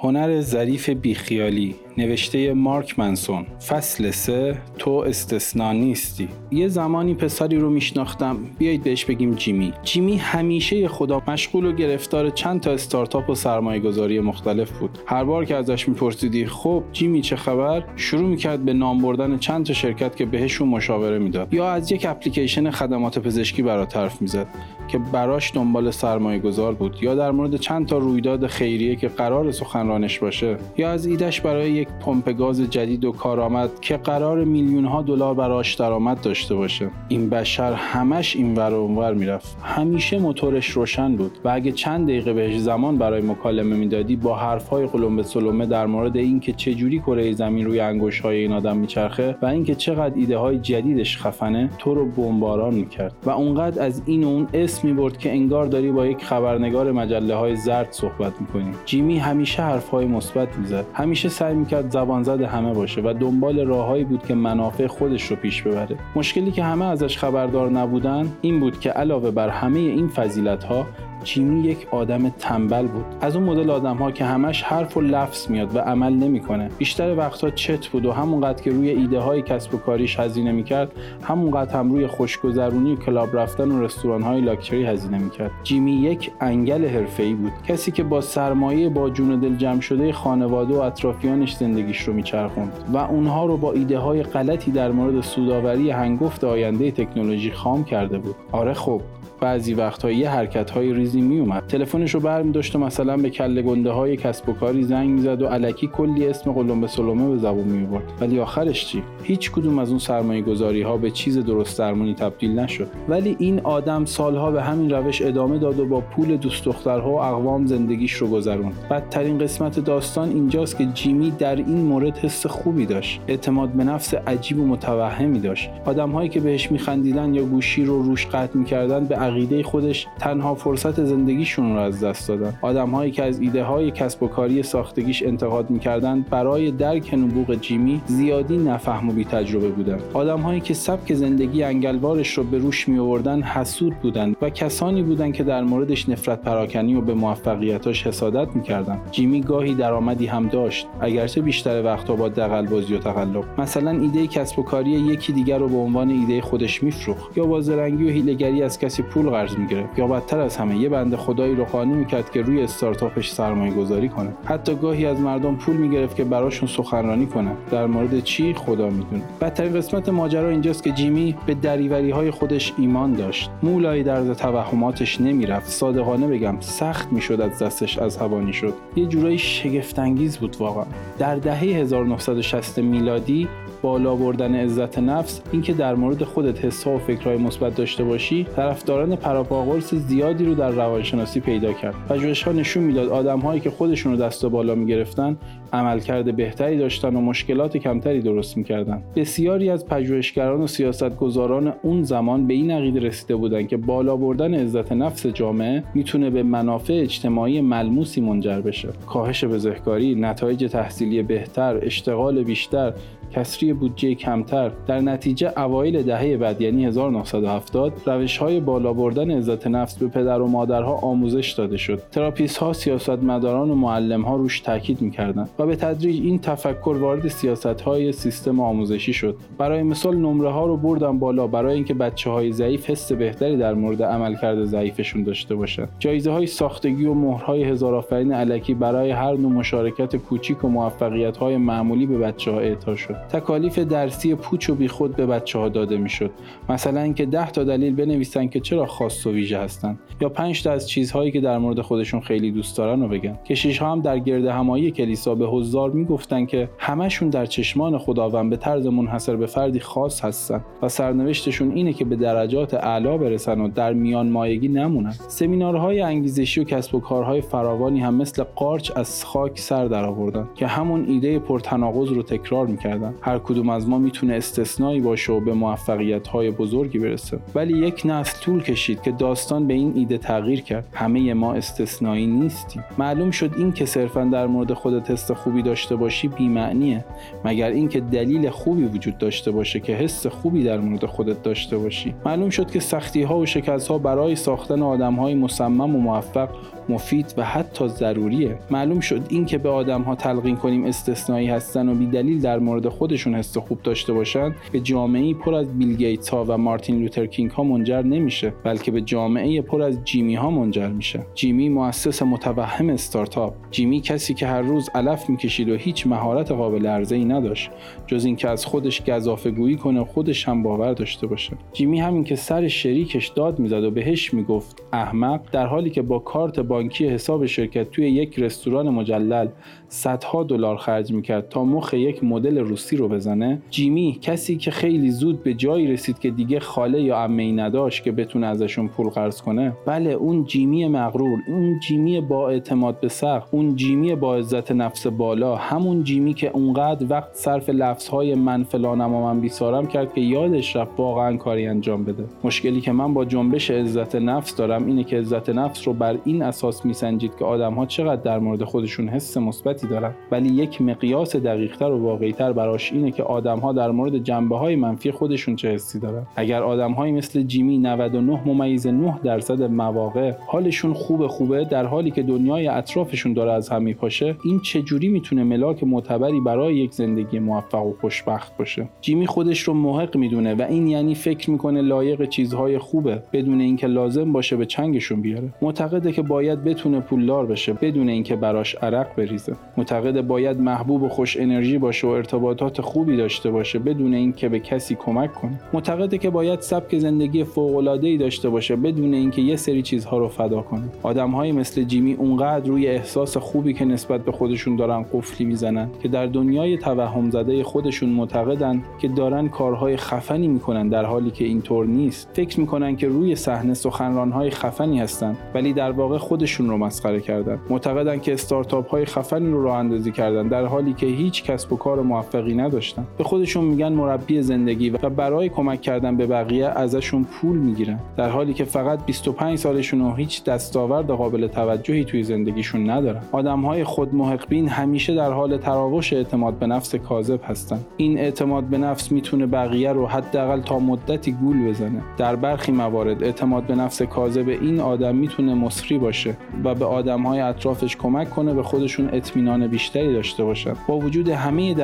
هنر ظریف بیخیالی نوشته مارک منسون. فصل سه تو استثنا نیستی. یه زمانی پسری رو میشناختم. بیایید بهش بگیم جیمی. جیمی همیشه خدا مشغول و گرفتار چند تا استارتاپ و سرمایه گذاری مختلف بود. هر بار که ازش میپرسیدی خب جیمی چه خبر؟ شروع می‌کرد به نام بردن چند تا شرکت که بهشون مشاوره می‌داد. یا از یک اپلیکیشن خدمات پزشکی برات حرف می‌زد که براش دنبال سرمایه گذار بود. یا در مورد چند تا رویداد خیریه که قرار سخنرانش باشه. یا از ایدش برای یک پمپ گاز جدید و کارآمد که قرار میلیون ها دلار براش درآمد داشته باشه. این بشر همش این ور اونور می‌رفت. همیشه موتورش روشن بود و اگه چند دقیقه بهش زمان برای مکالمه می‌دادی با حرفهای قلمبه سلمه در مورد اینکه چجوری کره زمین روی انگشت های این آدم میچرخه و اینکه چقدر ایده های جدیدش خفنه تو رو بمباران می‌کرد. و اونقدر از این و اون اسم می‌برد که انگار داری با یک خبرنگار مجله های زرد صحبت می‌کنی. جیمی همیشه حرفهای مثبت می‌زد. همیشه سعی می‌کرد زبان زد همه باشه و دنبال راههایی بود که منافع خودش رو پیش ببره. مشکلی که همه ازش خبردار نبودن این بود که علاوه بر همه این فضیلت ها جیمی یک آدم تنبل بود. از اون مدل آدم ها که همش حرف و لفظ میاد و عمل نمی‌کنه. بیشتر وقتها چت بود و همونقدر که روی ایده های کسب و کاریش هزینه می‌کرد همونقدر هم روی خوشگذرونی و کلاب رفتن و رستوران های لاکچری هزینه می‌کرد. جیمی یک انگل ای بود. کسی که با سرمایه با جون دل جمع شده خانواده و اطرافیانش زندگیش رو میچرخوند و اونها رو با ایده های غلطی در مورد سوداوری هنگفت آینده تکنولوژی خام کرده بود. آره خب بعضی وقتها یه حرکت های ریزی می اومد تلفنش رو برمی داشت و مثلا به کله گنده های کسب و کاری زنگ می‌زد و علکی کلی اسم قلم به سلومه به زبون می برد ولی آخرش چی؟ هیچ کدوم از اون سرمایه گذاری ها به چیز درست درمونی تبدیل نشد. ولی این آدم سالها به همین روش ادامه داد و با پول دوست دخترها و اقوام زندگیش رو گذروند. بدترین قسمت داستان اینجاست که جیمی در این مورد حس خوبی داشت. اعتماد به نفس عجیب و متوهمی داشت. آدمهایی که بهش میخندیدن یا گوشی رو روش قطع می‌کردن به عقیده خودش تنها فرصت زندگیشون رو از دست دادن. آدمهایی که از ایده های کسب و کاری ساختگیش انتقاد می‌کردند برای درک نبوغ جیمی زیادی نفهم و بی تجربه بودند. آدمهایی که سبک زندگی انگلوارش رو به روش می آوردن حسود بودند و کسانی بودند که در موردش نفرت پراکنی و به موفقیتاش حسادت می‌کردند. جیمی گاهی درآمدی هم داشت اگرچه بیشتر وقتها با دقل بازی و تقلب. مثلا ایده کسب و کاری یکی دیگر رو به عنوان ایده خودش میفروخت یا با زرنگی و هیلگری از کسی پول قرض می‌گرفت یا بدتر از همه. یه بنده خدایی رو قانع می‌کرد که روی استارتاپش سرمایه گذاری کنه. حتی گاهی از مردم پول می‌گرفت که براشون سخنرانی کنه. در مورد چی؟ خدا می‌دونه. بدترین قسمت ماجرا اینجاست که جیمی به دریوری های خودش ایمان داشت. مولای در توهماتش نمی‌رفت. صادقانه بگم سخت می‌شد از دستش از هوانی شد. یه جورایی شگفتانگیز بود واقعا. در دهه 1960 میلادی بالا بردن عزت نفس اینکه در مورد خودت حسها و فکرهای مثبت داشته باشی طرفداران پراپاقرص زیادی رو در روانشناسی پیدا کرد. پژوهش‌ها نشون می‌داد آدمهایی که خودشون رو دست و بالا می‌گرفتن عملکرد بهتری داشتن و مشکلات کمتری درست می‌کردن. بسیاری از پژوهشگران و سیاستگزاران اون زمان به این عقیده رسیده بودند که بالا بردن عزت نفس جامعه می‌تونه به منافع اجتماعی ملموسی منجر بشه. کاهش بزهکاری نتایج تحصیلی بهتر اشتغال بیشتر کسری بودجه کمتر. در نتیجه اوایل دهه بعد یعنی 1970 روش های بالا بردن عزت نفس به پدر و مادرها آموزش داده شد. تراپیست ها سیاستمداران و معلم ها روش تاکید می‌کردند و به تدریج این تفکر وارد سیاست های سیستم آموزشی شد. برای مثال نمره ها رو بردن بالا برای اینکه بچه های ضعیف حس بهتری در مورد عملکرد ضعیفشون داشته باشن. جایزه های ساختگی و مهرهای هزارآفرین الکی برای هر نوع مشارکت کوچیک و موفقیت های معمولی به بچه ها اعطا شد. تکالیف درسی پوچ و بیخود به بچه ها داده می‌شد. مثلا اینکه 10 تا دلیل بنویسن که چرا خاص و ویژه هستن یا 5 تا از چیزهایی که در مورد خودشون خیلی دوست دارن رو بگن. کشیش ها هم در گرد همایی کلیسا به حضار می‌گفتن که همشون در چشمان خداوند به طرز منحصر به فردی خاص هستن و سرنوشتشون اینه که به درجات اعلا برسن و در میان مایگی نمونن. سمینارهای انگیزشی و کسب و کارهای فراوانی هم مثل قارچ از خاک سر درآوردن که همون ایده پرتناقض رو تکرار می‌کردن. دارن هر کدوم از ما می‌تونه استثنایی باشه و به موفقیت های بزرگی برسه. ولی یک نسل طول کشید که داستان به این ایده تغییر کرد. همه ما استثنایی نیستیم. معلوم شد این که صرفا در مورد خودت تست خوبی داشته باشی بیمعنیه. مگر اینکه دلیل خوبی وجود داشته باشه که حس خوبی در مورد خودت داشته باشی؟ معلوم شد که سختی ها و شکست ها برای ساختن آدم های مصمم و موفق مفید و حتی ضروریه. معلوم شد این که به آدم ها تلقین کنیم استثنایی هستن و بی دلیل در مورد خودشون حس خوب داشته باشن به جامعه پر از بیل گیتس ها و مارتین لوتر کینگ ها منجر نمیشه بلکه به جامعه پر از جیمی ها منجر میشه. جیمی مؤسس متوهم استارتاپ. جیمی کسی که هر روز علف می‌کشید و هیچ مهارت قابل عرضه ای نداشت جز اینکه از خودش گزافه گویی کنه خودش هم باور داشته باشه. جیمی همین که سر شریکش داد می‌زد و بهش می‌گفت احمق در حالی که با کارت بانکی حساب شرکت توی یک رستوران مجلل صدها دلار خرج می‌کرد تا مخ یک مدل رو بزنه. جیمی کسی که خیلی زود به جایی رسید که دیگه خاله یا عمه نداشت که بتونه ازشون پول قرض کنه. بله اون جیمی مغرور اون جیمی با اعتماد به سخت اون جیمی با عزت نفس بالا همون جیمی که اونقدر وقت صرف لفظهای من فلانم و من بیسارم کرد که یادش رفت واقعا کاری انجام بده. مشکلی که من با جنبش عزت نفس دارم اینه که عزت نفس رو بر این اساس میسنجید که آدمها چقدر در مورد خودشون حس مثبتی دارن. ولی یک مقیاس دقیقتر و واقعیتر براش اینه که آدمها در مورد جنبه های منفی خودشون چه حسی دارن. اگر آدمهایی مثل جیمی 99 ممیز 9 درصد مواقع حالشون خوب خوبه در حالی که دنیای اطرافشون داره از هم میپاشه این چجوری می‌تونه ملاک معتبری برای یک زندگی موفق و خوشبخت باشه؟ جیمی خودش رو محق می‌دونه و این یعنی فکر می‌کنه لایق چیزهای خوبه بدون اینکه لازم باشه به چنگشون بیاره. معتقده که باید بتونه پولدار بشه بدون اینکه براش عرق بریزه. معتقد باید محبوب و خوش انرژی باشه و ارتباطات خوبی داشته باشه بدون اینکه به کسی کمک کنه. معتقده که باید سبک زندگی فوق ای داشته باشه بدون اینکه یه سری چیزها رو فدا کنه. آدمهایی مثل جیمی اونقدر روی احساس خوبی که نسبت به خودشون دارن قفلی می‌زنن که در دنیای توهم زده خودشون معتقدن که دارن کارهای خفنی می‌کنن در حالی که اینطور نیست. فکر می‌کنن که روی صحنه سخنرانهای خفنی هستن ولی در واقع خودشون رو مسخره کردن. معتقدن که استارتاپ های خفنی رو راه اندازی کردن در حالی که هیچ کسب و کار موفقی نداشتن. به خودشون میگن مربی زندگی و برای کمک کردن به بقیه ازشون پول می‌گیرن. در حالی که فقط 25 سالشون و هیچ دستاورد قابل توجهی توی زندگیشون ندارن. آدم های خود محقبین همیشه در حال تراوش اعتماد به نفس کاذب هستن. این اعتماد به نفس می‌تونه بقیه رو حداقل تا مدتی گول بزنه. در برخی موارد اعتماد به نفس کاذب این آدم می‌تونه مصری باشه و به آدم های اطرافش کمک کنه به خودشون اطمینان بیشتری داشته باشن. با وجود همه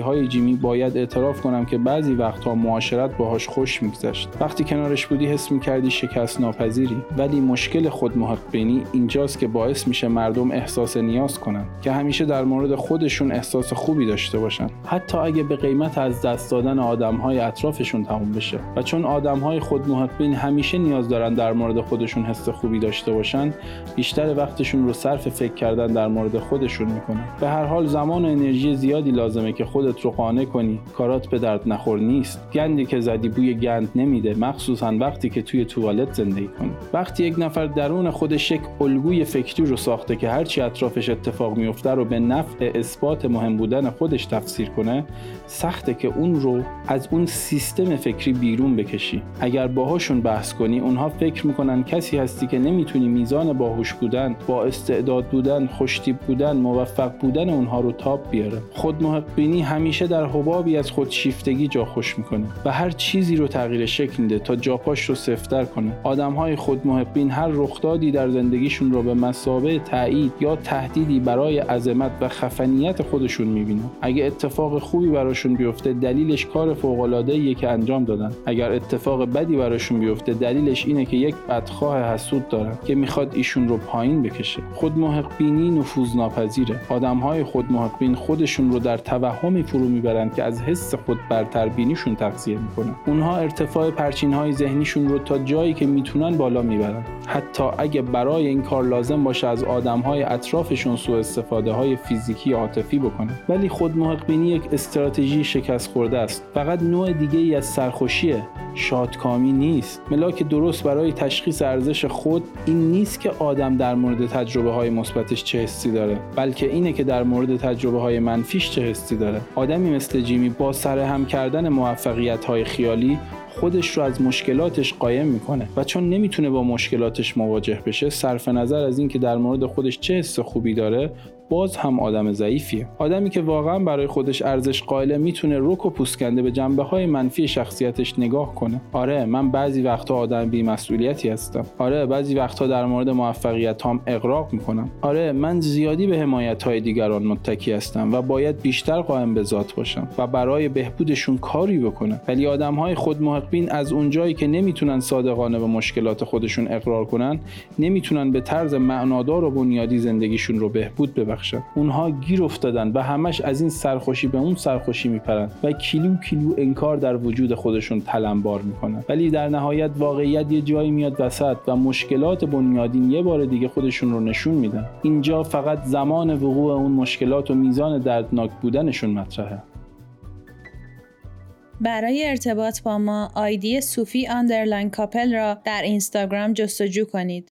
های جیمی باید اعتراف کنم که بعضی وقتها معاشرت باهاش خوش میگذشت. وقتی کنارش بودی حس می‌کردی شکست ناپذیری ولی مشکل خود بینی اینجاست که باعث میشه مردم احساس نیاز کنن که همیشه در مورد خودشون احساس خوبی داشته باشن. حتی اگه به قیمت از دست دادن های اطرافشون تموم بشه و چون های خود بین همیشه نیاز دارن در مورد خودشون حس خوبی داشته باشن بیشتر وقتشون رو صرف فکر کردن در مورد خودشون می‌کنن. به هر حال زمان و انرژی زیادی لازمه که خودت رو قانع کنی کارات به درد نخور نیست. گندی که زدی بوی گند نمیده مخصوصا وقتی که توی توالت زندگی کنی. وقتی یک نفر درون خودش یک الگوی فکری رو ساخته که هرچی اطرافش اتفاق میفته رو به نفع اثبات مهم بودن خودش تفسیر کنه سخته که اون رو از اون سیستم فکری بیرون بکشی. اگر باهاشون بحث کنی اونها فکر می‌کنن کسی هستی که نمی‌تونی میزان باهوش بودن با استعداد بودن خوشتیب بودن موفق بودن اونها رو تاب بیاره. خود محقبینی همیشه در حبابی از خودشیفتگی جا خوش می‌کنه و هر چیزی رو تغییر شکل میده تا جاپاش رو سفتر کنه. آدم های خود محبین هر رخدادی در زندگیشون رو به مسابه تایید یا تهدیدی برای عظمت و خفنیت خودشون می‌بینن. اگه اتفاق خوبی براشون بیفته دلیلش کار فوق العاده که انجام دادن. اگر اتفاق بدی براشون بیفته دلیلش اینه که یک بدخواه حسود دارن که می‌خواد ایشون رو پایین بکشه. خود محقبینی نفوذ ناپذیره آدم های خود محقبین خودشون رو در توهمی فرو می‌برند که از حس خود برتر بینیشون تغذیه می‌کنن. اونها ارتفاع پرچین های ذهنیشون رو تا جایی که می‌تونن بالا می‌برن. حتی اگه برای این کار لازم باشه از آدم های اطرافشون سوء استفاده های فیزیکی عاطفی بکنه ولی خود محقبینی یک استراتژی شکست خورده است. فقط نوع دیگه ای از سرخوشیه. شادکامی نیست. ملاک درست برای تشخیص ارزش خود این نیست که آدم در مورد تجربه های مثبتش چه حسی داره بلکه اینه که در مورد تجربه های منفیش چه حسی داره. آدمی مثل جیمی با سرهم کردن موفقیت های خیالی خودش رو از مشکلاتش قایم می‌کنه و چون نمی‌تونه با مشکلاتش مواجه بشه صرف نظر از اینکه در مورد خودش چه حس خوبی داره باز هم آدم ضعیفیه. آدمی که واقعا برای خودش ارزش قائله می‌تونه رک و پوسکنده به جنبه های منفی شخصیتش نگاه کنه. آره من بعضی وقتها آدم بیمسئولیتی هستم. آره بعضی وقتها در مورد موفقیت هم اقراق می‌کنم. آره من زیادی به حمایت های دیگران متکی هستم و باید بیشتر قائم به ذات باشم و برای بهبودشون کاری بکنم. ولی آدم های خود محقبین از اونجایی که نمی‌تونن صادقانه به مشکلات خودشون اقرار کنن نمی‌تونن به طرز معنادار و بنیادی زندگیشون رو بهبود ببخشن اونها گیر افتادن و همش از این سرخوشی به اون سرخوشی میپرن و کیلو کیلو انکار در وجود خودشون تلمبار می‌کنن. ولی در نهایت واقعیت یه جایی میاد وسط و مشکلات بنیادین یه بار دیگه خودشون رو نشون میدن. اینجا فقط زمان وقوع اون مشکلات و میزان دردناک بودنشون مطرحه. برای ارتباط با ما آیدی صوفی underline couple را در اینستاگرام جستجو کنید.